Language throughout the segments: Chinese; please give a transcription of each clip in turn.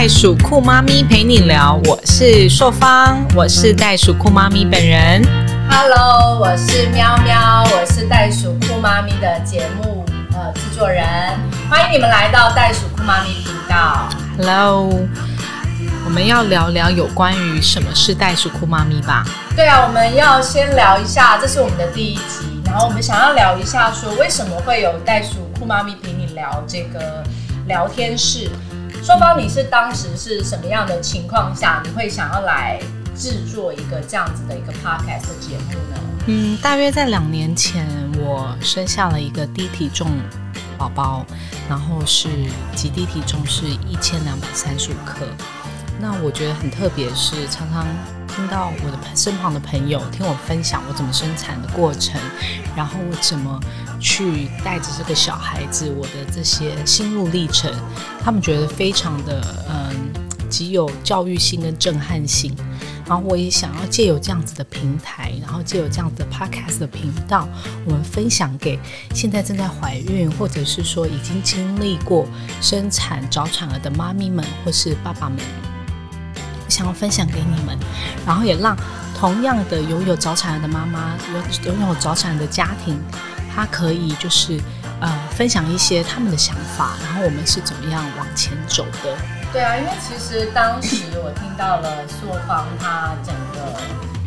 袋鼠酷妈咪陪你聊，我是硕芳，我是袋鼠酷妈咪本人。Hello，我是喵喵，我是袋鼠酷妈咪的节目呃制作人，欢迎你们来到袋鼠酷妈咪频道。Hello，我们要聊聊有关于什么是袋鼠酷妈咪吧？对啊，我们要先聊一下，这是我们的第一集，然后我们想要聊一下说为什么会有袋鼠酷妈咪陪你聊这个聊天室。双方你是当时是什么样的情况下，你会想要来制作一个这样子的一个 podcast 的节目呢？嗯，大约在两年前，我生下了一个低体重宝宝，然后是极低体重是一千两百三十五克。那我觉得很特别，是常常听到我的身旁的朋友听我分享我怎么生产的过程，然后我怎么去带着这个小孩子，我的这些心路历程，他们觉得非常的嗯，极有教育性跟震撼性。然后我也想要借由这样子的平台，然后借由这样子的 podcast 的频道，我们分享给现在正在怀孕，或者是说已经经历过生产早产儿的妈咪们，或是爸爸们，想要分享给你们，然后也让同样的拥有早产儿的妈妈，拥拥有早产儿的家庭，他可以就是呃分享一些他们的想法，然后我们是怎么样往前走的。对啊，因为其实当时我听到了朔方他整个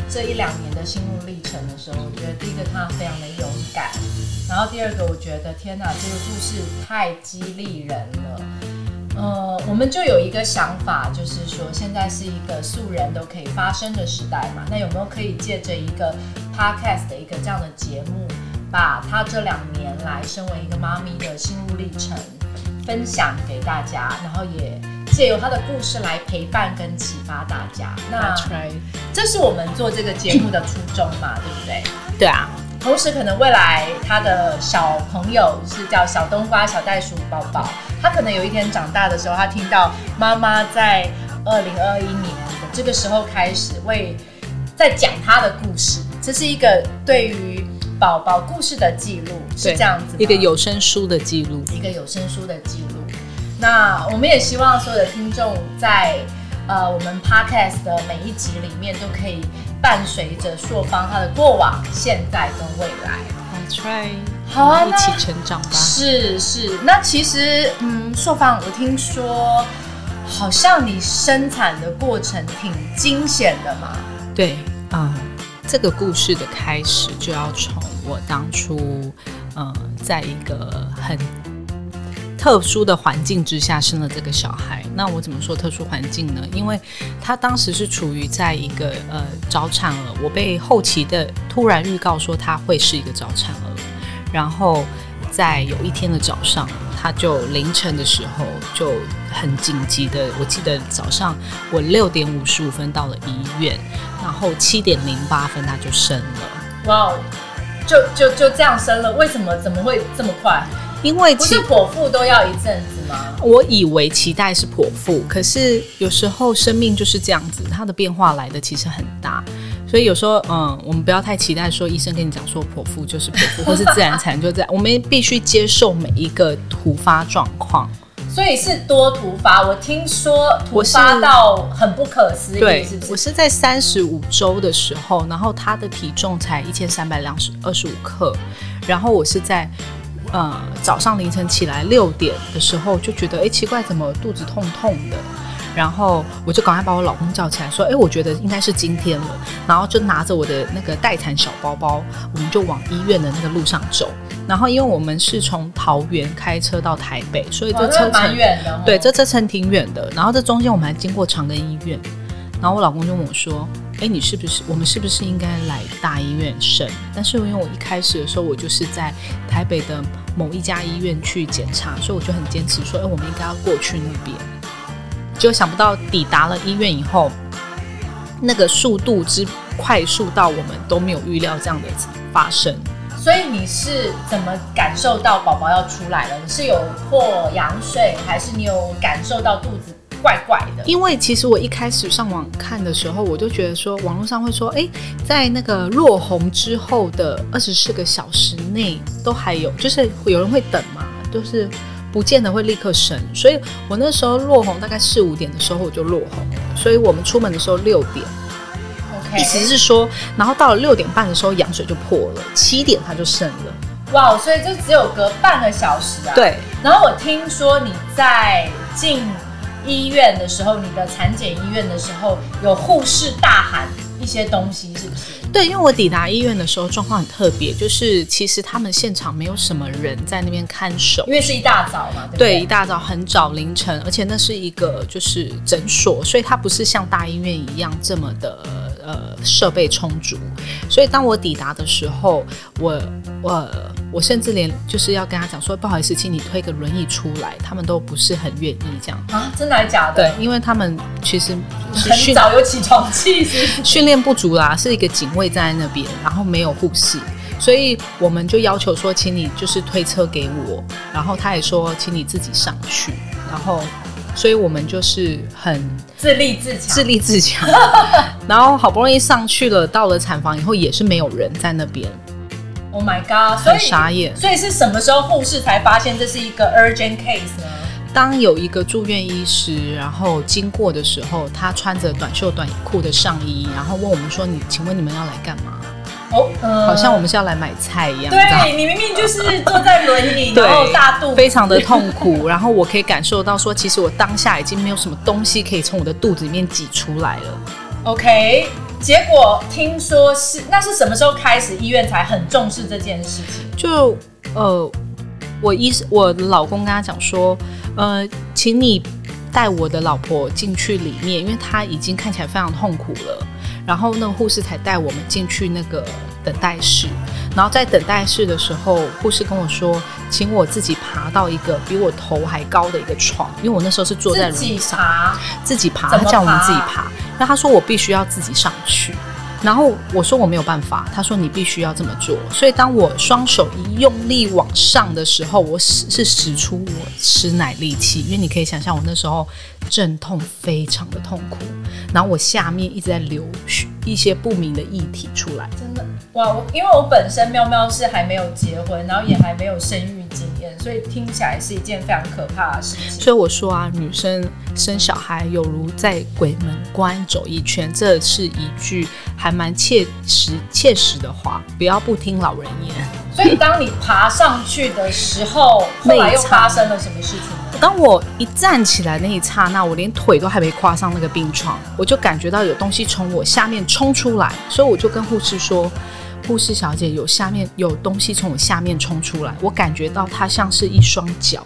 这一两年的心路历程的时候，我觉得第一个他非常的勇敢，然后第二个我觉得天哪，这个故事太激励人了。呃，我们就有一个想法，就是说现在是一个素人都可以发声的时代嘛，那有没有可以借着一个 podcast 的一个这样的节目，把他这两年来身为一个妈咪的心路历程分享给大家，然后也借由他的故事来陪伴跟启发大家。那这是我们做这个节目的初衷嘛，对不对？对啊，同时，可能未来他的小朋友是叫小冬瓜、小袋鼠宝宝，他可能有一天长大的时候，他听到妈妈在二零二一年的这个时候开始为在讲他的故事，这是一个对于宝宝故事的记录，是这样子吗一个有声书的记录。一个有声书的记录。那我们也希望所有的听众在呃我们 podcast 的每一集里面都可以伴随着朔方他的过往、现在跟未来。That's right，好啊一起成长吧。是是，那其实嗯，硕方，我听说好像你生产的过程挺惊险的嘛。对，嗯，这个故事的开始就要从我当初，嗯，在一个很特殊的环境之下生了这个小孩。那我怎么说特殊环境呢？因为他当时是处于在一个呃早产儿，我被后期的突然预告说他会是一个早产儿，然后在有一天的早上，他就凌晨的时候就很紧急的，我记得早上我六点五十五分到了医院，然后七点零八分他就生了。哇哦，就就就这样生了，为什么怎么会这么快？因为其不是剖腹都要一阵子吗？我以为期待是剖腹，可是有时候生命就是这样子，它的变化来的其实很大，所以有时候嗯，我们不要太期待说医生跟你讲说剖腹就是剖腹，或是自然产就这样，我们必须接受每一个突发状况。所以是多突发，我听说突发到很不可思议，对是不，是？我是在三十五周的时候，然后他的体重才一千三百两十二十五克，然后我是在呃早上凌晨起来六点的时候就觉得，哎，奇怪，怎么肚子痛痛的？然后我就赶快把我老公叫起来，说：“哎，我觉得应该是今天了。”然后就拿着我的那个待产小包包，我们就往医院的那个路上走。然后因为我们是从桃园开车到台北，所以哦这车程、远的哦。对，这车程挺远的。然后这中间我们还经过长庚医院，然后我老公就问我说：“哎，你是不是我们是不是应该来大医院生？”但是因为我一开始的时候，我就是在台北的某一家医院去检查，所以我就很坚持说：“哎，我们应该要过去那边。”结果想不到抵达了医院以后，那个速度之快速到我们都没有预料这样的发生。所以你是怎么感受到宝宝要出来了？你是有破羊水，还是你有感受到肚子怪怪的？因为其实我一开始上网看的时候，我就觉得说，网络上会说，哎，在那个落红之后的二十四个小时内都还有，就是有人会等嘛，就是不见得会立刻生。所以我那时候落红大概四五点的时候我就落红了，所以我们出门的时候六点，OK，意思是说，然后到了六点半的时候羊水就破了，七点它就生了。哇，所以就只有隔半个小时啊。。对，然后我听说你在进医院的时候，你的产检医院的时候，有护士大喊一些东西，是不是？对，因为我抵达医院的时候状况很特别，就是其实他们现场没有什么人在那边看守因。为是一大早嘛，对对，对？一大早很早凌晨，而且那是一个就是诊所，所以它不是像大医院一样这么的呃设备充足。所以当我抵达的时候，我我我甚至连就是要跟他讲说不好意思，请你推个轮椅出来，他们都不是很愿意这样。啊，真的还假的？对，因为他们其实很早有起床气？训练不足啦，是一个警卫站在那边，然后没有护士，所以我们就要求说，请你就是推车给我，然后他也说，请你自己上去，然后，所以我们就是很自立自强。自立自强，然后好不容易上去了，到了产房以后也是没有人在那边，Oh my god！所很以傻眼。所以是什么时候护士才发现这是一个 urgent case 呢？当有一个住院医师，然后经过的时候，他穿着短袖短裤的上衣，然后问我们说：“你请问你们要来干嘛？”哦，嗯好像我们是要来买菜一样，对你明明就是坐在轮椅，然后大肚子非常的痛苦，然后我可以感受到说，其实我当下已经没有什么东西可以从我的肚子里面挤出来了。OK。结果听说是那是什么时候开始医院才很重视这件事情？就呃，我医我老公跟他讲说，呃，请你带我的老婆进去里面，因为她已经看起来非常痛苦了。然后那个护士才带我们进去那个等待室，然后在等待室的时候，护士跟我说，请我自己爬到一个比我头还高的一个床，因为我那时候是坐在轮椅上。爬，自己爬，他叫我们自己爬。那他说我必须要自己上去，然后我说我没有办法，他说你必须要这么做。所以当我双手一用力往上的时候，我使是使出我吃奶力气，因为你可以想象我那时候阵痛非常的痛苦，然后我下面一直在流血一些不明的液体出来。真的哇！我因为我本身喵喵是还没有结婚，然后也还没有生育经，所以听起来是一件非常可怕的事情。所以我说啊，女生生小孩有如在鬼门关走一圈，这是一句还蛮切实切实的话，不要不听老人言。所以当你爬上去的时候，后来又发生了什么事情呢？当我一站起来那一刹那，我连腿都还没跨上那个病床，我就感觉到有东西从我下面冲出来，所以我就跟护士说：“护士小姐，有下面有东西从我下面冲出来，我感觉到它像是一双脚。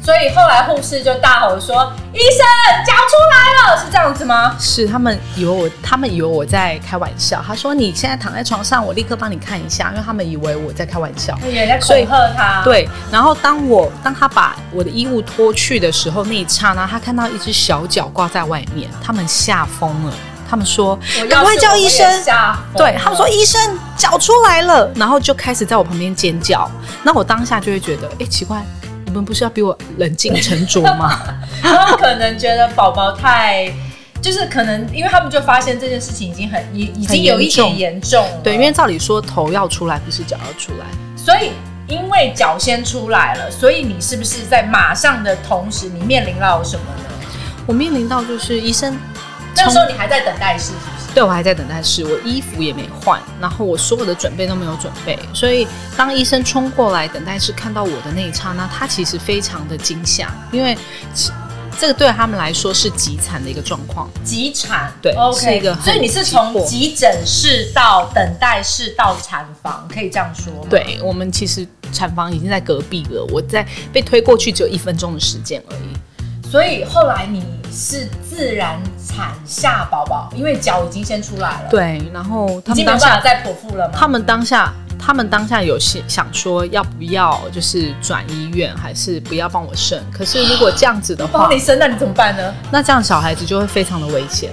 所以后来护士就大吼说：“医生，脚出来了！”是这样子吗？是他们以为我，他们以为我在开玩笑。他说：“你现在躺在床上，我立刻帮你看一下。”因为他们以为我在开玩笑。有人在恐吓他。，对，然后当我当他把我的衣物脱去的时候，那一刹那，他看到一只小脚挂在外面，他们吓疯了。他们说：“赶快叫医生！”对他们说：“医医生，脚出来了。”然后就开始在我旁边尖叫。那我当下就会觉得，哎，奇怪，你们不是要比我冷静沉着吗？他们可能觉得宝宝太。就是可能，因为他们就发现这件事情已经很已已经有一点严重了，对，因为照理说头要出来，不是脚要出来。所以因为脚先出来了，所以你是不是在马上的同时，你面临到什么呢？我面临到就是医生那个时候你还在等待室，是不是？对我还在等待室，我衣服也没换，然后我所有的准备都没有准备，所以当医生冲过来等待室看到我的那一刹那，他其实非常的惊吓，因为这个对他们来说是极惨的一个状况。急产，对，OK，是一个很所以你是从急诊室到等待室到产房，可以这样说吗？，对我们其实产房已经在隔壁了，我在被推过去只有一分钟的时间而已。所以后来你是自然产下宝宝，因为脚已经先出来了，，对，然后已经没他们当下，有办法再剖腹了吗？他们当下。他们当下有想想说要不要就是转医院，还是不要帮我生？可是如果这样子的话帮，你生，那你怎么办呢？那这样小孩子就会非常的危险。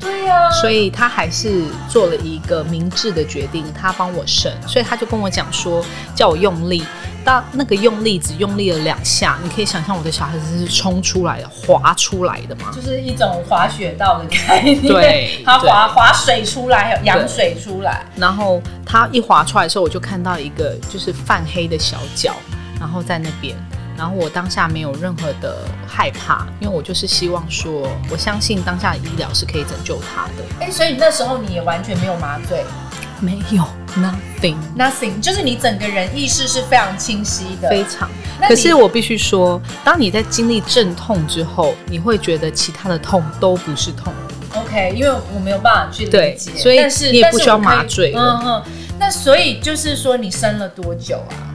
对呀、所以他还是做了一个明智的决定，他帮我生，所以他就跟我讲说，叫我用力。到那个用力只用力了两下，你可以想象我的小孩子是冲出来的、滑出来的吗？就是一种滑雪道的概念，对 他滑滑水出来，还有羊水出来，然后他一滑出来的时候，我就看到一个就是泛黑的小脚，然后在那边，然后我当下没有任何的害怕，因为我就是希望说，我相信当下的医疗是可以拯救他的。哎，所以那时候你也完全没有麻醉，没有 nothing nothing，就是你整个人意识是非常清晰的，非常。可是我必须说，当你在经历阵痛之后，你会觉得其他的痛都不是痛。OK，因为我没有办法去理解，所以你也不需要麻醉。嗯嗯。那所以就是说，你生了多久啊？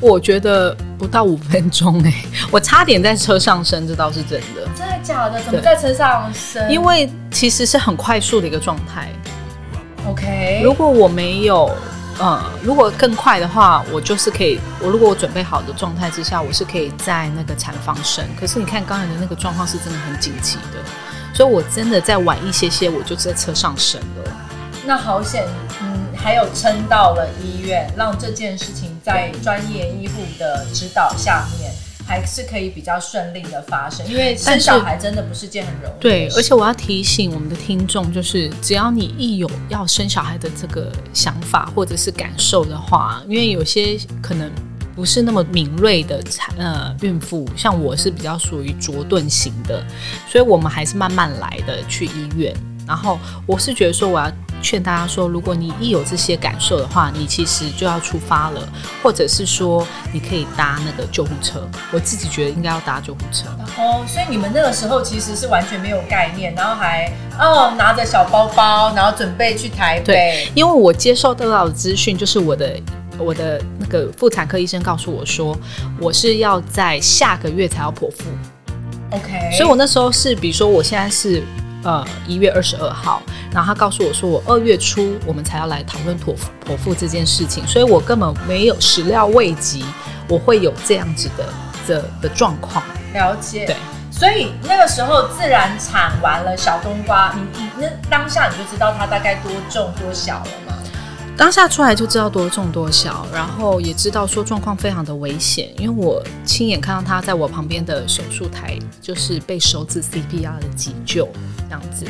我觉得不到五分钟哎，我差点在车上生，这倒是真的。真的假的？怎么在车上生？因为其实是很快速的一个状态。OK，如果我没有，呃，如果更快的话，我就是可以。我如果我准备好的状态之下，我是可以在那个产房生。可是你看刚才的那个状况是真的很紧急的，所以我真的再晚一些些，我就在车上生了。那好险，嗯，还有撑到了医院，让这件事情在专业医护的指导下面，还是可以比较顺利的发生。因为生小孩真的不是件很容易。对，而且我要提醒我们的听众，就是只要你一有要生小孩的这个想法或者是感受的话，因为有些可能不是那么敏锐的产呃孕妇，像我是比较属于拙钝型的，所以我们还是慢慢来的去医院。然后我是觉得说，我要劝大家说，如果你一有这些感受的话，你其实就要出发了，或者是说你可以搭那个救护车。我自己觉得应该要搭救护车。哦，所以你们那个时候其实是完全没有概念，然后还哦拿着小包包，然后准备去台北。对，因为我接受得到的资讯就是我的我的那个妇产科医生告诉我说，我是要在下个月才要剖腹。OK，所以我那时候是，比如说我现在是。呃，一月二十二号，然后他告诉我说，我二月初我们才要来讨论剖剖腹这件事情，所以我根本没有始料未及，我会有这样子的的的状况。了解，对，所以那个时候自然产完了小冬瓜，你你那当下你就知道它大概多重多小了吗？当下出来就知道多重多小，然后也知道说状况非常的危险，因为我亲眼看到他在我旁边的手术台，就是被手指 CPR 的急救这样子。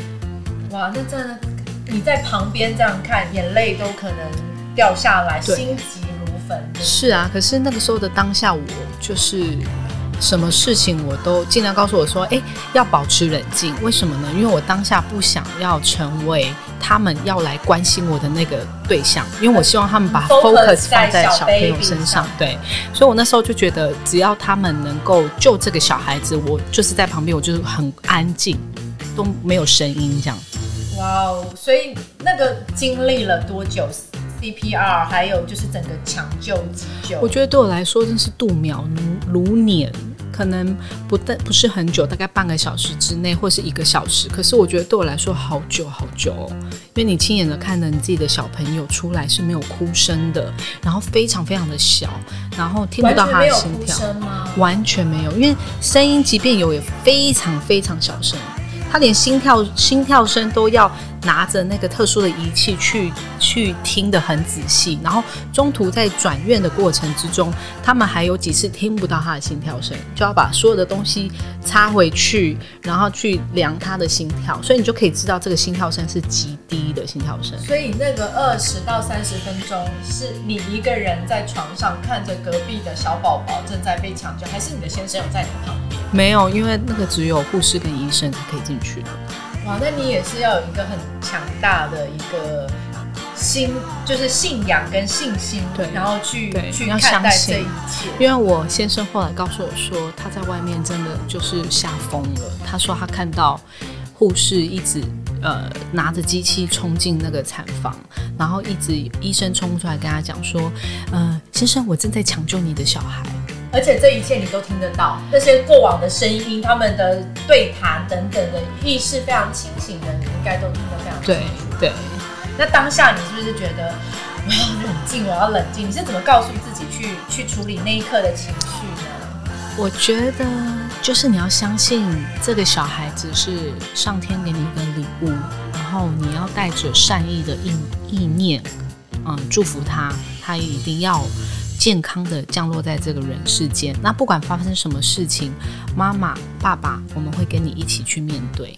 哇，那真的你在旁边这样看，眼泪都可能掉下来，心急如焚。是啊，可是那个时候的当下，我就是。什么事情我都尽量告诉我说，哎，要保持冷静。为什么呢？因为我当下不想要成为他们要来关心我的那个对象，因为我希望他们把 focus 放在小朋友身上。对，所以我那时候就觉得，只要他们能够救这个小孩子，我就是在旁边，我就是很安静，都没有声音这样。哇哦！所以那个经历了多久？CPR，还有就是整个抢救急救，我觉得对我来说真是度秒如如年，可能不但不是很久，大概半个小时之内或是一个小时。可是我觉得对我来说好久好久，因为你亲眼的看着你自己的小朋友出来是没有哭声的，然后非常非常的小，然后听不到他的心跳，完全没有，因为声音即便有也非常非常小声，他连心跳心跳声都要。拿着那个特殊的仪器去去听得很仔细，然后中途在转院的过程之中，他们还有几次听不到他的心跳声，就要把所有的东西插回去，然后去量他的心跳，所以你就可以知道这个心跳声是极低的心跳声。所以那个二十到三十分钟是你一个人在床上看着隔壁的小宝宝正在被抢救，还是你的先生有在你旁边？没有，因为那个只有护士跟医生才可以进去的。哇，那你也是要有一个很强大的一个心，就是信仰跟信心，对，然后去去看待这一切。因为我先生后来告诉我说，他在外面真的就是吓疯了。他说他看到护士一直呃拿着机器冲进那个产房，然后一直医生冲出来跟他讲说，呃，先生，我正在抢救你的小孩。而且这一切你都听得到，那些过往的声音、他们的对谈等等的意识非常清醒的，你应该都听得非常清楚。对，那当下你是不是觉得我要冷静，我要冷静？你是怎么告诉自己去去处理那一刻的情绪呢？我觉得就是你要相信这个小孩子是上天给你一个礼物，然后你要带着善意的意意念，嗯，祝福他，他一定要。健康的降落在这个人世间，那不管发生什么事情，妈妈、爸爸，我们会跟你一起去面对。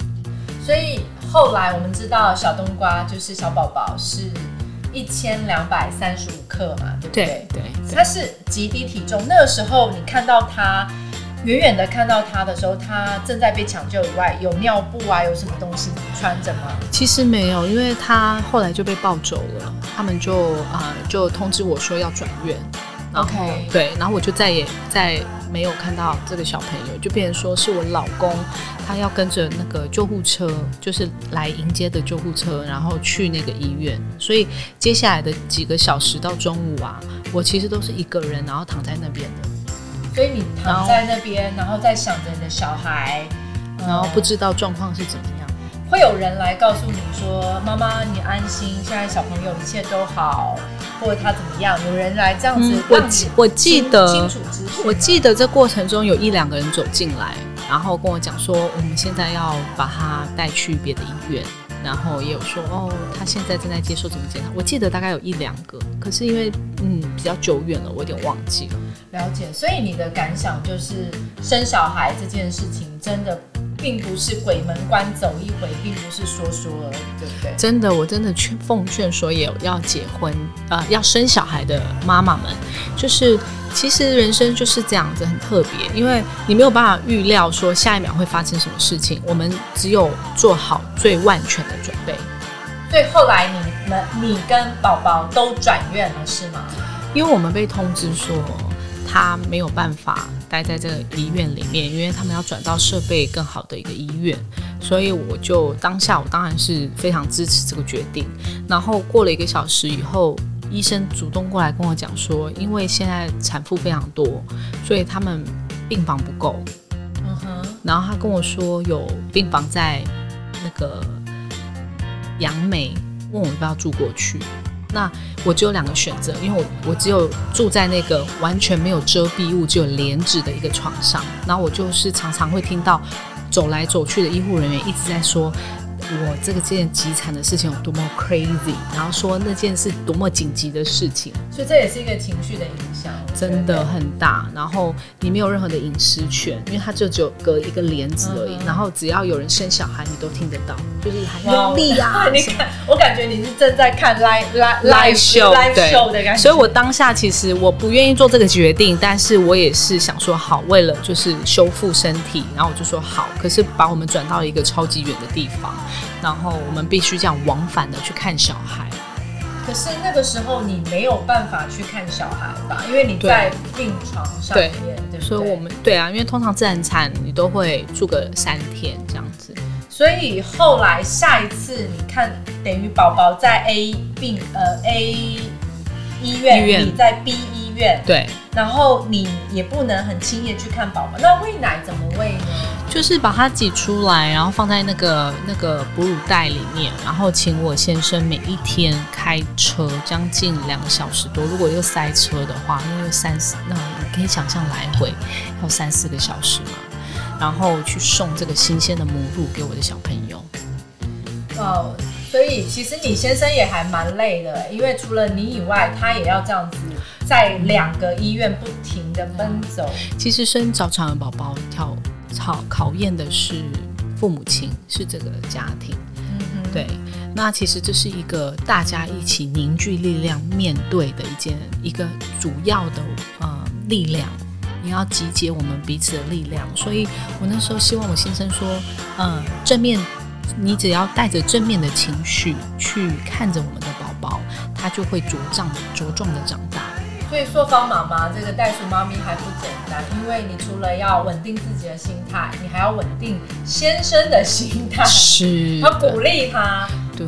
所以后来我们知道小冬瓜就是小宝宝是一千两百三十五克嘛，对不对？对对他是极低体重，那个时候你看到他远远的看到他的时候，他正在被抢救以外，有尿布啊，有什么东西穿着吗？其实没有，因为他后来就被抱走了，他们就啊、就通知我说要转院。然后 OK 对，然后我就再也再没有看到这个小朋友，就变成说是我老公，他要跟着那个救护车，就是来迎接的救护车，然后去那个医院。所以接下来的几个小时到中午啊，我其实都是一个人，然后躺在那边的，所以你躺在那边，然后在想着你的小孩，然后不知知道状况是怎么样。会有人来告诉你说：“妈妈，你安心，现在小朋友一切都好，或者他怎么样？”有人来这样子嗯我记我记得。我记得这过程中有一两个人走进来，然后跟我讲说，我们现在要把他带去别的医院，然后也有说哦，他现在正在接受怎么检查。我记得大概有一两个，可是因为嗯比较久远了，我有点忘记了。了解，所以你的感想就是生小孩这件事情真的并不是鬼门关走一回，并不是说说而已，对不对？真的，我真的劝奉劝所有要结婚呃要生小孩的妈妈们，就是其实人生就是这样子，很特别，因为你没有办法预料说下一秒会发生什么事情，我们只有做好最万全的准备。所以后来你们你跟宝宝都转院了，是吗？因为我们被通知说他没有办法待在这个医院里面，因为他们要转到设备更好的一个医院，所以我就当下我当然是非常支持这个决定。然后过了一个小时以后，医生主动过来跟我讲说，因为现在产妇非常多，所以他们病房不够。嗯哼，然后他跟我说有病房在那个杨梅，问我要不要住过去。那我只有两个选择，因为我我只有住在那个完全没有遮蔽物、只有帘子的一个床上，然后我就是常常会听到走来走去的医护人员一直在说。我这个件急产的事情有多么 crazy，然后说那件是多么紧急的事情，所以这也是一个情绪的影响，真的很大，然后你没有任何的隐私权，因为它就只有隔一个帘子而已。嗯。然后只要有人生小孩，你都听得到，就是喊哇用力啊 你看，我感觉你是正在看 live live live show live show 的感觉，所以我当下其实我不愿意做这个决定，但是我也是想说好，为了就是修复身体，然后我就说好。可是把我们转到一个超级远的地方，然后我们必须这样往返的去看小孩。可是那个时候你没有办法去看小孩吧，因为你在病床上面，对？所以我们对啊，因为通常自然产你都会住个三天这样子。所以后来下一次你看，等于宝宝在 A 病呃 A 医院，医院你在 B 医院，对，然后你也不能很轻易去看宝宝，那喂奶怎么喂呢？就是把它挤出来，然后放在那个那个哺乳袋里面，然后请我先生每一天开车将近两个小时多，如果又塞车的话，那就三四，那你可以想象来回要三四个小时嘛，然后去送这个新鲜的母乳给我的小朋友。哦，所以其实你先生也还蛮累的，因为除了你以外，他也要这样子在两个医院不停的奔走。其实生早产的宝宝挑考考验的是父母亲，是这个家庭。嗯哼，对，那其实这是一个大家一起凝聚力量面对的一件一个主要的呃力量，你要集结我们彼此的力量。所以我那时候希望我先生说，呃，正面，你只要带着正面的情绪去看着我们的宝宝，他就会茁壮茁壮的长大。所以硕芳妈妈这个袋鼠妈咪还不简单，因为你除了要稳定自己的心态，你还要稳定先生的心态，是要鼓励他，对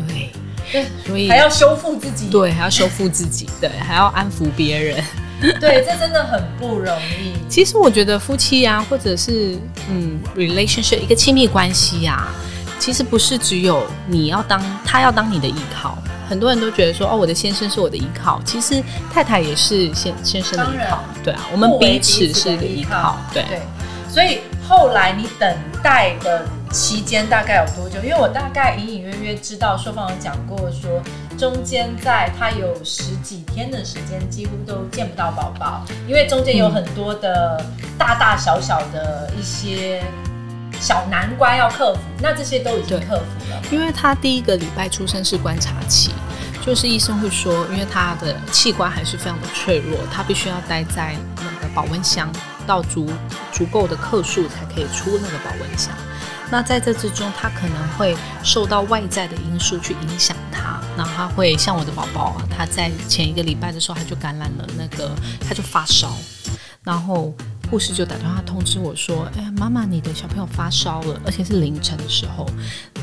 对，所以还要修复自己。对，还要修复自己，对，还要安抚别人。对，这真的很不容易。其实我觉得夫妻呀、或者是嗯 relationship 一个亲密关系呀、其实不是只有你要当他要当你的依靠。很多人都觉得说哦，我的先生是我的依靠，其实太太也是先先生的依靠。对啊，我们彼此是一个依靠。对，对，所以后来你等待的期间大概有多久？因为我大概隐隐约约知道硕芳有讲过说，中间在他有十几天的时间几乎都见不到宝宝，因为中间有很多的大大小小的一些小难关要克服，那这些都已经克服了。因为他第一个礼拜出生是观察期，就是医生会说，因为他的器官还是非常的脆弱，他必须要待在那个保温箱到足足够的克数才可以出那个保温箱。那在这之中，他可能会受到外在的因素去影响他，那他会像我的宝宝啊，他在前一个礼拜的时候他就感染了那个，他就发烧，然后护士就打电话通知我说，哎，妈妈，你的小朋友发烧了，而且是凌晨的时候，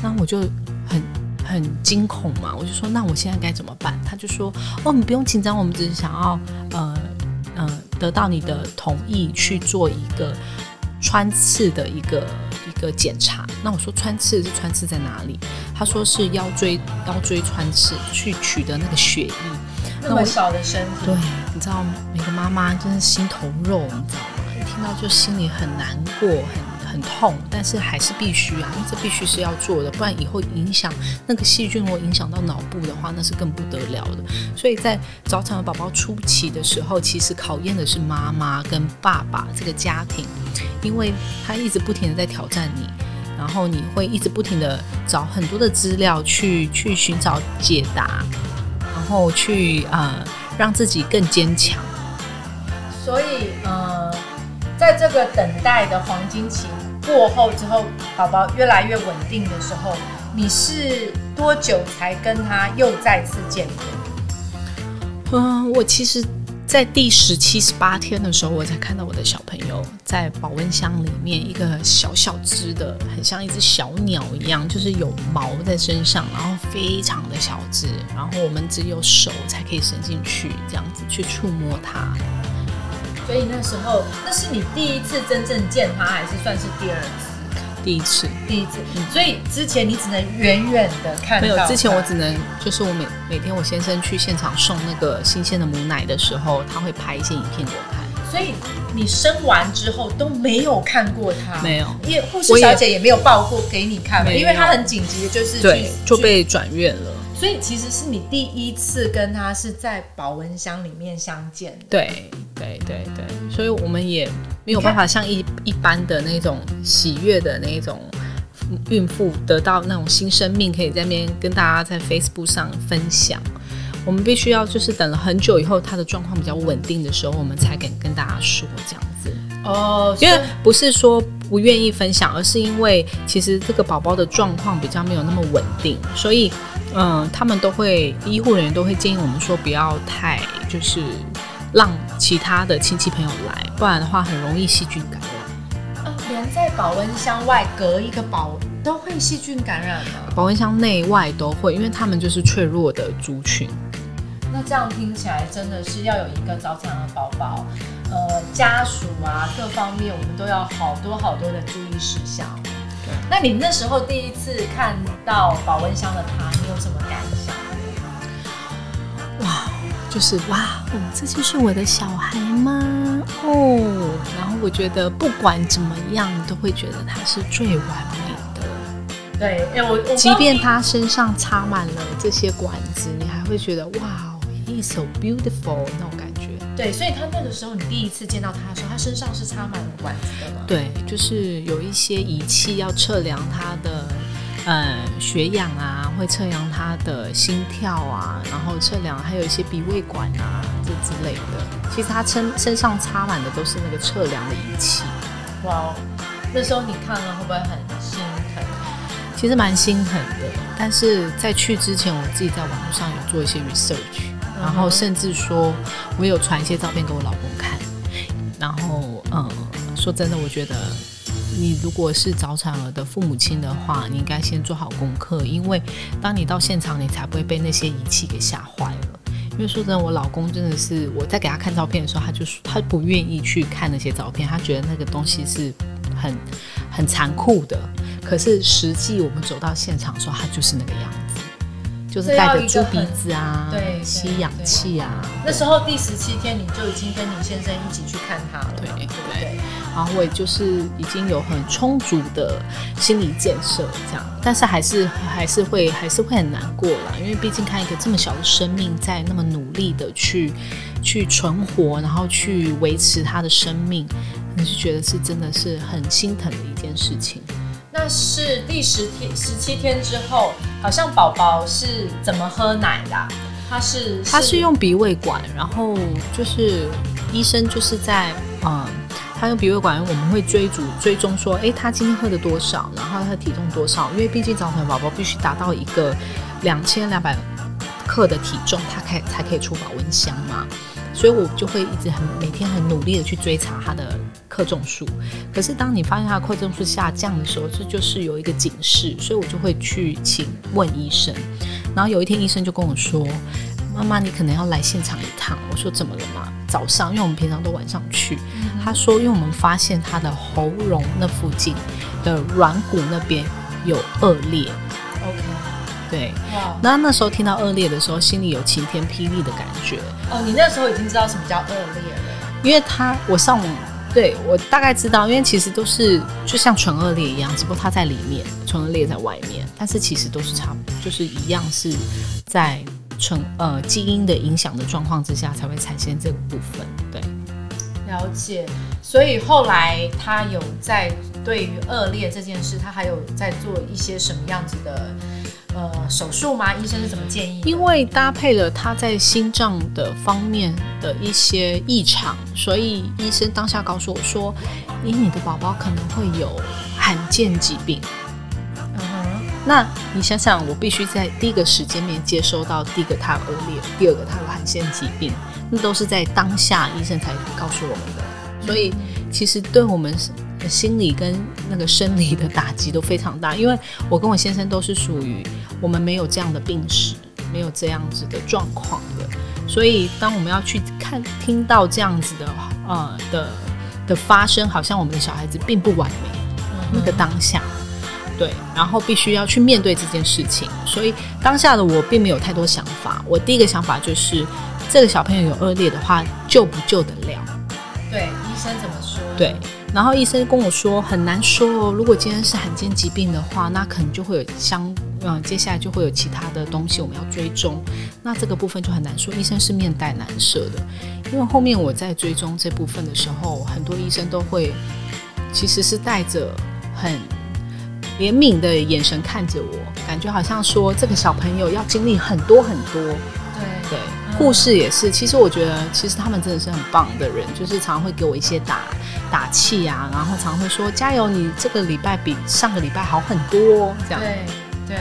那我就很很惊恐嘛，我就说，那我现在该怎么办？他就说，哦，你不用紧张，我们只是想要，呃，呃，得到你的同意去做一个。穿刺的一个一个检查，那我说穿刺是穿刺在哪里？他说是腰椎腰椎穿刺，去取得那个血液。那么小的身体，对，你知道每个妈妈真是心头肉，你知道吗？听到就心里很难过，很。很痛，但是还是必须啊，这必须是要做的，不然以后影响那个细菌，如果影响到脑部的话，那是更不得了的。所以在早产的宝宝初期的时候，其实考验的是妈妈跟爸爸这个家庭，因为他一直不停的在挑战你，然后你会一直不停的找很多的资料去去寻找解答，然后去呃让自己更坚强。所以，在这个等待的黄金期。过后之后，宝宝越来越稳定的时候，你是多久才跟他又再次见面？嗯，我其实，在第十七、十八天的时候，我才看到我的小朋友在保温箱里面，一个小小只的，很像一只小鸟一样，就是有毛在身上，然后非常的小只，然后我们只有手才可以伸进去，这样子去触摸它。所以那时候，那是你第一次真正见他，还是算是第二次？第一次，第一次。所以之前你只能远远的看到。没有，之前我只能就是我每每天我先生去现场送那个新鲜的母奶的时候，他会拍一些影片给我看。所以你生完之后都没有看过他？没有，因为护士小姐也没有报过给你看，因为他很紧急的，就是对就被转院了。所以其实是你第一次跟他是在保温箱里面相见。对对对对，所以我们也没有办法像一一般的那种喜悦的那种孕妇得到那种新生命，可以在那边跟大家在 Facebook 上分享。我们必须要就是等了很久以后，他的状况比较稳定的时候，我们才敢跟大家说这样子。哦，因为不是说不愿意分享，而是因为其实这个宝宝的状况比较没有那么稳定，所以。嗯，他们都会医护人员都会建议我们说不要太就是让其他的亲戚朋友来，不然的话很容易细菌感染。呃，连在保温箱外隔一个保都会细菌感染吗？保温箱内外都会，因为他们就是脆弱的族群。那这样听起来真的是要有一个早产的宝宝，呃，家属啊各方面我们都要好多好多的注意事项。那你那时候第一次看到保温箱的他，你有什么感想？哇，就是哇，哦这就是我的小孩吗？哦，然后我觉得不管怎么样，都会觉得他是最完美的。对，哎，我即便他身上插满了这些管子，你还会觉得哇，he's so beautiful 那种感觉。对，所以他那个时候，你第一次见到他的时候，他身上是插满了管子的吗？对，就是有一些仪器要测量他的呃血氧啊，会测量他的心跳啊，然后测量还有一些鼻胃管啊这之类的。其实他身身上插满的都是那个测量的仪器。哇，那时候你看了会不会很心疼？其实蛮心疼的，但是在去之前，我自己在网络上有做一些 research。然后甚至说，我有传一些照片给我老公看。然后，嗯，说真的，我觉得你如果是早产儿的父母亲的话，你应该先做好功课，因为当你到现场，你才不会被那些仪器给吓坏了。因为说真的，我老公真的是我在给他看照片的时候，他就他不愿意去看那些照片，他觉得那个东西是很很残酷的。可是实际我们走到现场的时候，他就是那个样子。就是带着猪鼻子啊，对，吸氧气啊。那时候第十七天，你就已经跟你先生一起去看他了，对对对。然后我也就是已经有很充足的心理建设，这样，但是还是还是会还是会很难过啦，因为毕竟看一个这么小的生命在那么努力的去去存活，然后去维持他的生命，你是觉得是真的是很心疼的一件事情。那是第十天、十七天之后，好像宝宝是怎么喝奶的？他是他是用鼻胃管，然后就是医生就是在嗯，他用鼻胃管，我们会追逐追踪说，诶，他今天喝了多少，然后他的体重多少，因为毕竟早产宝宝必须达到一个两千两百克的体重，他才才可以出保温箱嘛。所以我就会一直很每天很努力的去追查他的克重数。可是当你发现他的克重数下降的时候，这就是有一个警示，所以我就会去请问医生。然后有一天医生就跟我说：“妈妈，你可能要来现场一趟。”我说：“怎么了嘛？”早上，因为我们平常都晚上去。他说：“因为我们发现他的喉咙那附近的软骨那边有恶裂。” OK。对，那那时候听到恶劣的时候，心里有晴天霹雳的感觉。哦，你那时候已经知道什么叫恶劣了，因为他我上网，对我大概知道，因为其实都是就像纯恶劣一样，只不过它在里面，纯恶劣在外面，但是其实都是差不多，就是一样是在纯呃基因的影响的状况之下才会产生这个部分。对，了解。所以后来他有在对于恶劣这件事，他还有在做一些什么样子的？呃，手术吗？医生是怎么建议？因为搭配了他在心脏的方面的一些异常，所以医生当下告诉我说：“咦，你的宝宝可能会有罕见疾病。”嗯哼，那你想想，我必须在第一个时间面接收到第一个他恶劣，第二个他有罕见疾病，那都是在当下医生才告诉我们的。所以其实对我们是。心理跟那个生理的打击都非常大，因为我跟我先生都是属于我们没有这样的病史，没有这样子的状况的，所以当我们要去看听到这样子的呃的的发生，好像我们的小孩子并不完美，那个当下，对，然后必须要去面对这件事情，所以当下的我并没有太多想法，我第一个想法就是这个小朋友有恶劣的话，救不救得了？对，医生怎么说？对。然后医生跟我说很难说哦，如果今天是罕见疾病的话，那可能就会有相嗯，接下来就会有其他的东西我们要追踪，那这个部分就很难说。医生是面带难色的，因为后面我在追踪这部分的时候，很多医生都会其实是带着很怜悯的眼神看着我，感觉好像说这个小朋友要经历很多很多。对对。护士也是，其实我觉得，其实他们真的是很棒的人，就是常常会给我一些打打气啊，然后常会说加油，你这个礼拜比上个礼拜好很多，这样。对对，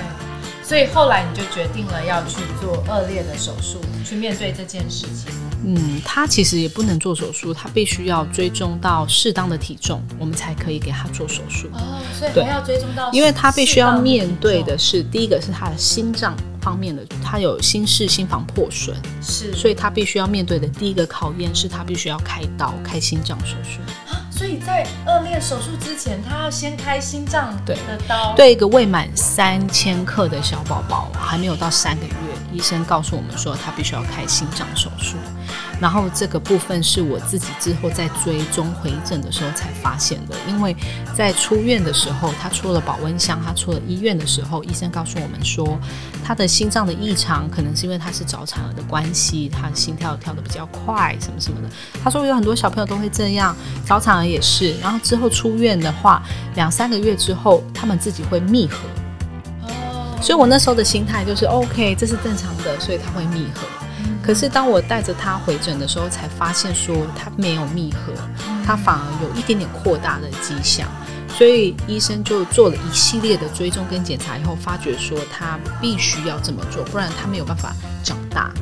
所以后来你就决定了要去做恶劣的手术，去面对这件事情。嗯，他其实也不能做手术，他必须要追踪到适当的体重，我们才可以给他做手术。哦，所以还要追踪到，因为他必须要面对的是第一个是他的心脏。方面的，他有心室心房破损，是，所以他必须要面对的第一个考验是他必须要开刀开心脏手术啊。所以在恶劣手术之前，他要先开心脏的刀。对一个未满三千克的小宝宝，还没有到三个月，医生告诉我们说他必须要开心脏手术。然后这个部分是我自己之后在追踪回诊的时候才发现的，因为在出院的时候，他出了保温箱，他出了医院的时候，医生告诉我们说，他的心脏的异常可能是因为他是早产儿的关系，他心跳跳得比较快，什么什么的。他说有很多小朋友都会这样，早产儿也是。然后之后出院的话，两三个月之后，他们自己会密合。哦，所以我那时候的心态就是 OK，这是正常的，所以他会密合。可是当我带着他回诊的时候，才发现说他没有密合，他反而有一点点扩大的迹象，所以医生就做了一系列的追踪跟检查以后，发觉说他必须要这么做，不然他没有办法长大。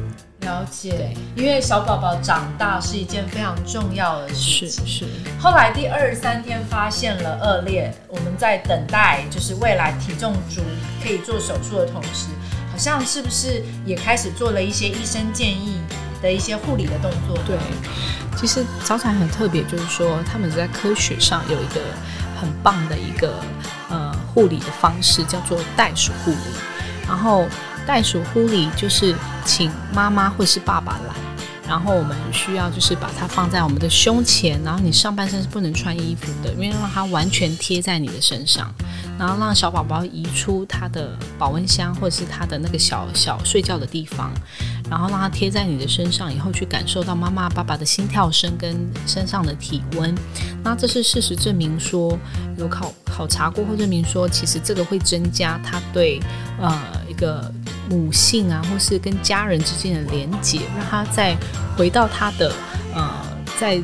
了解，因为小宝宝长大是一件非常重要的事情。是是。后来第二十三天发现了恶劣，我们在等待就是未来体重足可以做手术的同时。好像是不是也开始做了一些医生建议的一些护理的动作？对，其实早产很特别，就是说他们在科学上有一个很棒的一个呃护理的方式，叫做袋鼠护理。然后袋鼠护理就是请妈妈或是爸爸来。然后我们需要就是把它放在我们的胸前，然后你上半身是不能穿衣服的，因为让它完全贴在你的身上，然后让小宝宝移出他的保温箱或者是他的那个小小睡觉的地方，然后让它贴在你的身上以后去感受到妈妈爸爸的心跳声跟身上的体温，那这是事实证明说有考考察过或证明说，其实这个会增加他对呃一个。母性啊，或是跟家人之间的连结，让他再回到他的呃，在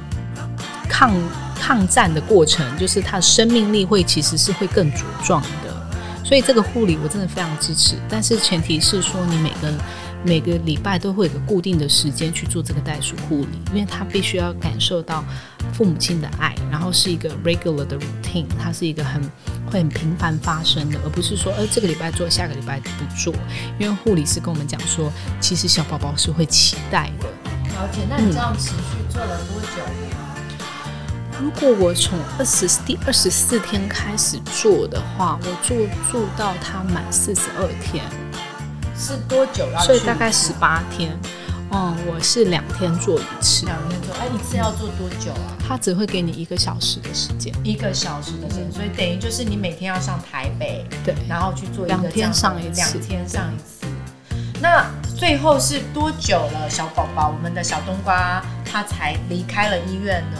抗抗战的过程，就是他的生命力会其实是会更茁壮的。所以这个护理我真的非常支持，但是前提是说你每个每个礼拜都会有个固定的时间去做这个袋鼠护理，因为他必须要感受到父母亲的爱，然后是一个 regular 的 routine，它是一个很会很频繁发生的，而不是说呃这个礼拜做，下个礼拜不做。因为护理师跟我们讲说，其实小宝宝是会期待的。了解，那你这样持续做了多久？如果我从二十第二十四天开始做的话，我做做到他满四十二天，是多久要？所以大概十八天。嗯，我是两天做一次。两天做，哎，一次要做多久啊？他只会给你一个小时的时间，一个小时的时间，所以等于就是你每天要上台北，对，然后去做两天上一次，两天上一次。那最后是多久了？小宝宝，我们的小冬瓜，他才离开了医院呢？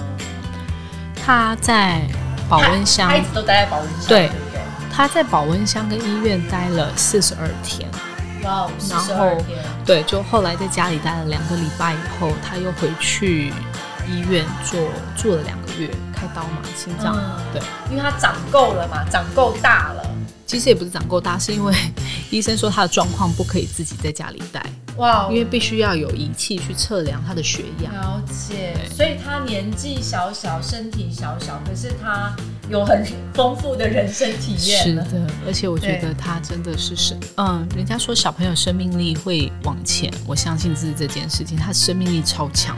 他在保温箱，他一直都待在保温箱，对对不对？他在保温箱跟医院待了四十二天，哇，四十二天，对，就后来在家里待了两个礼拜以后，他又回去医院做做了两个月，开刀嘛，心脏，对，因为他长够了嘛，长够大了。其实也不是长够大，是因为 医生说他的状况不可以自己在家里待。哇，因为必须要有仪器去测量他的血压。了解，所以他年纪小小，身体小小，可是他有很丰富的人生体验。是的，而且我觉得他真的是生，嗯，人家说小朋友生命力会往前，我相信是这件事情，他生命力超强。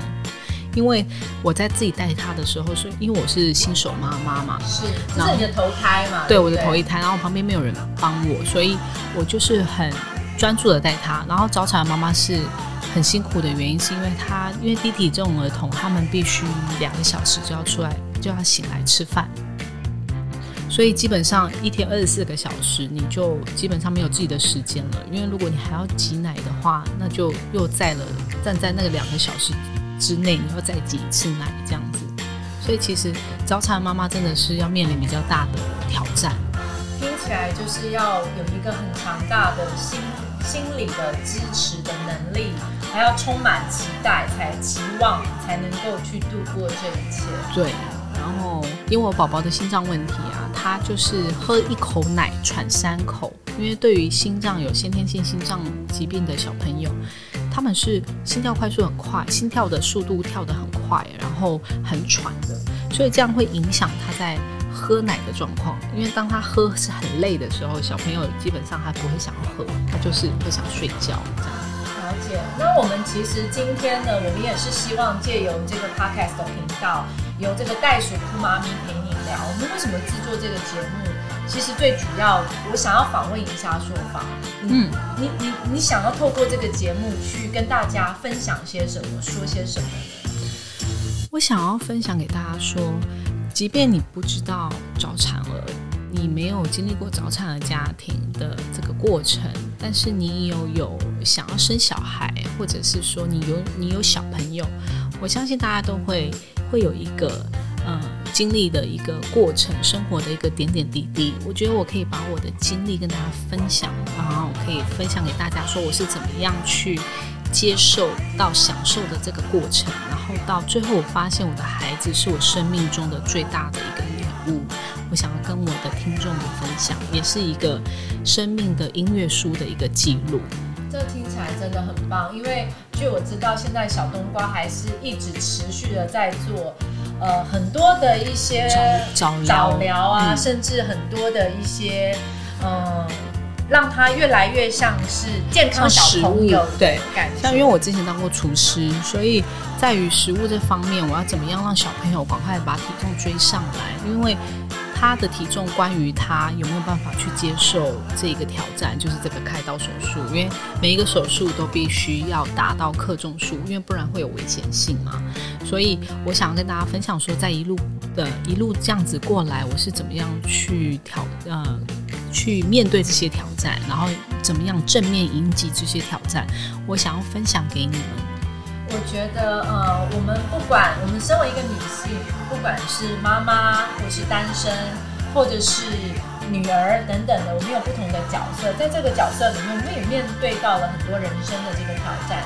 因为我在自己带他的时候，是因为我是新手妈妈嘛，是，这是你的头胎嘛？对，我的头一胎，然后旁边没有人帮我，所以我就是很专注的带他。然后早产妈妈是很辛苦的原因，是因为她因为弟弟这种儿童，他们必须两个小时就要出来，就要醒来吃饭，所以基本上一天二十四个小时，你就基本上没有自己的时间了。因为如果你还要挤奶的话，那就又在了站在那个两个小时。之内你要再挤一次奶这样子，所以其实早产妈妈真的是要面临比较大的挑战。听起来就是要有一个很强大的心心理的支持的能力，还要充满期待，才期望才能够去度过这一切。对，然后因为我宝宝的心脏问题啊，他就是喝一口奶喘三口，因为对于心脏有先天性心脏疾病的小朋友。他们是心跳快速很快，心跳的速度跳得很快，然后很喘的，所以这样会影响他在喝奶的状况。因为当他喝是很累的时候，小朋友基本上他不会想要喝，他就是会想睡觉这样。了解。那我们其实今天呢，我们也是希望借由这个 podcast 的频道，由这个袋鼠酷妈咪陪你聊。我们为什么制作这个节目？其实最主要，我想要访问一下说法。嗯，你你你想要透过这个节目去跟大家分享些什么，说些什么呢？我想要分享给大家说，即便你不知道早产儿，你没有经历过早产儿家庭的这个过程，但是你有有想要生小孩，或者是说你有你有小朋友，我相信大家都会会有一个嗯。经历的一个过程，生活的一个点点滴滴，我觉得我可以把我的经历跟大家分享，然后可以分享给大家，说我是怎么样去接受到享受的这个过程，然后到最后我发现我的孩子是我生命中的最大的一个礼物，我想要跟我的听众们分享，也是一个生命的音乐书的一个记录。这听起来真的很棒，因为据我知道，现在小冬瓜还是一直持续的在做。呃，很多的一些早早疗啊，甚至很多的一些，嗯，让他越来越像是健康小朋友对感觉。像因为我之前当过厨师，所以在于食物这方面，我要怎么样让小朋友赶快把体重追上来？因为他的体重，关于他有没有办法去接受这个挑战，就是这个开刀手术。因为每一个手术都必须要达到克重数，因为不然会有危险性嘛。所以我想要跟大家分享说，在一路的一路这样子过来，我是怎么样去挑呃去面对这些挑战，然后怎么样正面迎击这些挑战。我想要分享给你们。我觉得呃，我们不管我们身为一个女性，不管是妈妈或是单身，或者是女儿等等的，我们有不同的角色，在这个角色里面，我们也面对到了很多人生的这个挑战。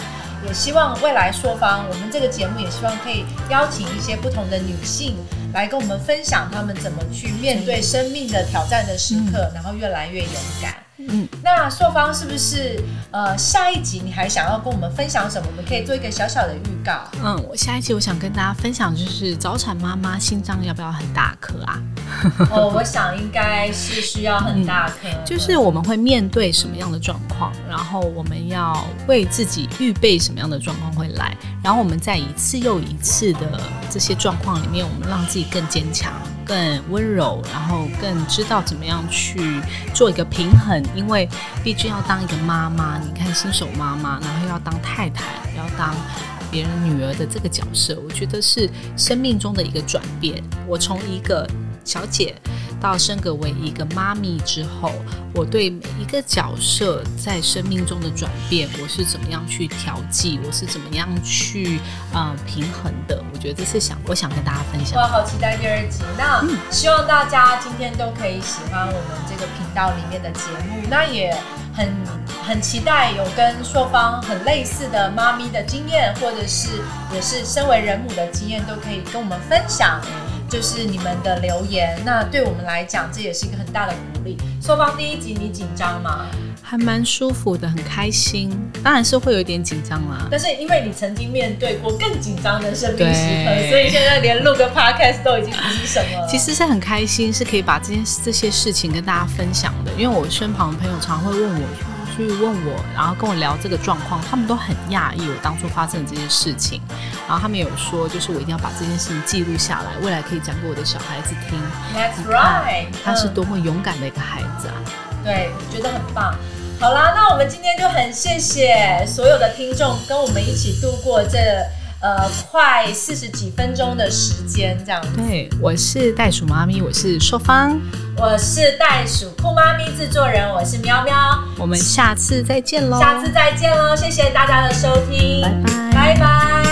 也希望未来朔方，我们这个节目也希望可以邀请一些不同的女性来跟我们分享，他们怎么去面对生命的挑战的时刻，然后越来越勇敢。嗯，那硕方是不是呃下一集你还想要跟我们分享什么？我们可以做一个小小的预告。嗯，我下一集我想跟大家分享就是早产妈妈心脏要不要很大颗啊？哦，我想应该是需要很大颗。就是我们会面对什么样的状况，然后我们要为自己预备什么样的状况会来，然后我们在一次又一次的这些状况里面，我们让自己更坚强。更温柔，然后更知道怎么样去做一个平衡，因为毕竟要当一个妈妈，你看新手妈妈，然后要当太太，要当别人女儿的这个角色，我觉得是生命中的一个转变。我从一个小姐。到升格为一个妈咪之后，我对每一个角色在生命中的转变，我是怎么样去调剂，我是怎么样去呃平衡的？我觉得这是想我想跟大家分享。我好期待第二集。那希望大家今天都可以喜欢我们这个频道里面的节目。那也很很期待有跟朔方很类似的妈咪的经验，或者是也是身为人母的经验，都可以跟我们分享。就是你们的留言，那对我们来讲，这也是一个很大的鼓励。说方第一集你紧张吗？还蛮舒服的，很开心。当然是会有一点紧张啦，但是因为你曾经面对过更紧张的生命时刻，所以现在连录个 podcast 都已经不是什么。其实是很开心，是可以把这件这些事情跟大家分享的。因为我身旁的朋友常会问我。去问我，然后跟我聊这个状况，他们都很讶异我当初发生的这件事情，然后他们有说，就是我一定要把这件事情记录下来，未来可以讲给我的小孩子听。That's right，他是多么勇敢的一个孩子啊！对，觉得很棒。好啦，那我们今天就很谢谢所有的听众跟我们一起度过这。呃，快四十几分钟的时间这样。对，我是袋鼠妈咪，我是硕芳，我是袋鼠酷妈咪制作人，我是喵喵。我们下次再见喽！下次再见喽！谢谢大家的收听，拜拜拜拜。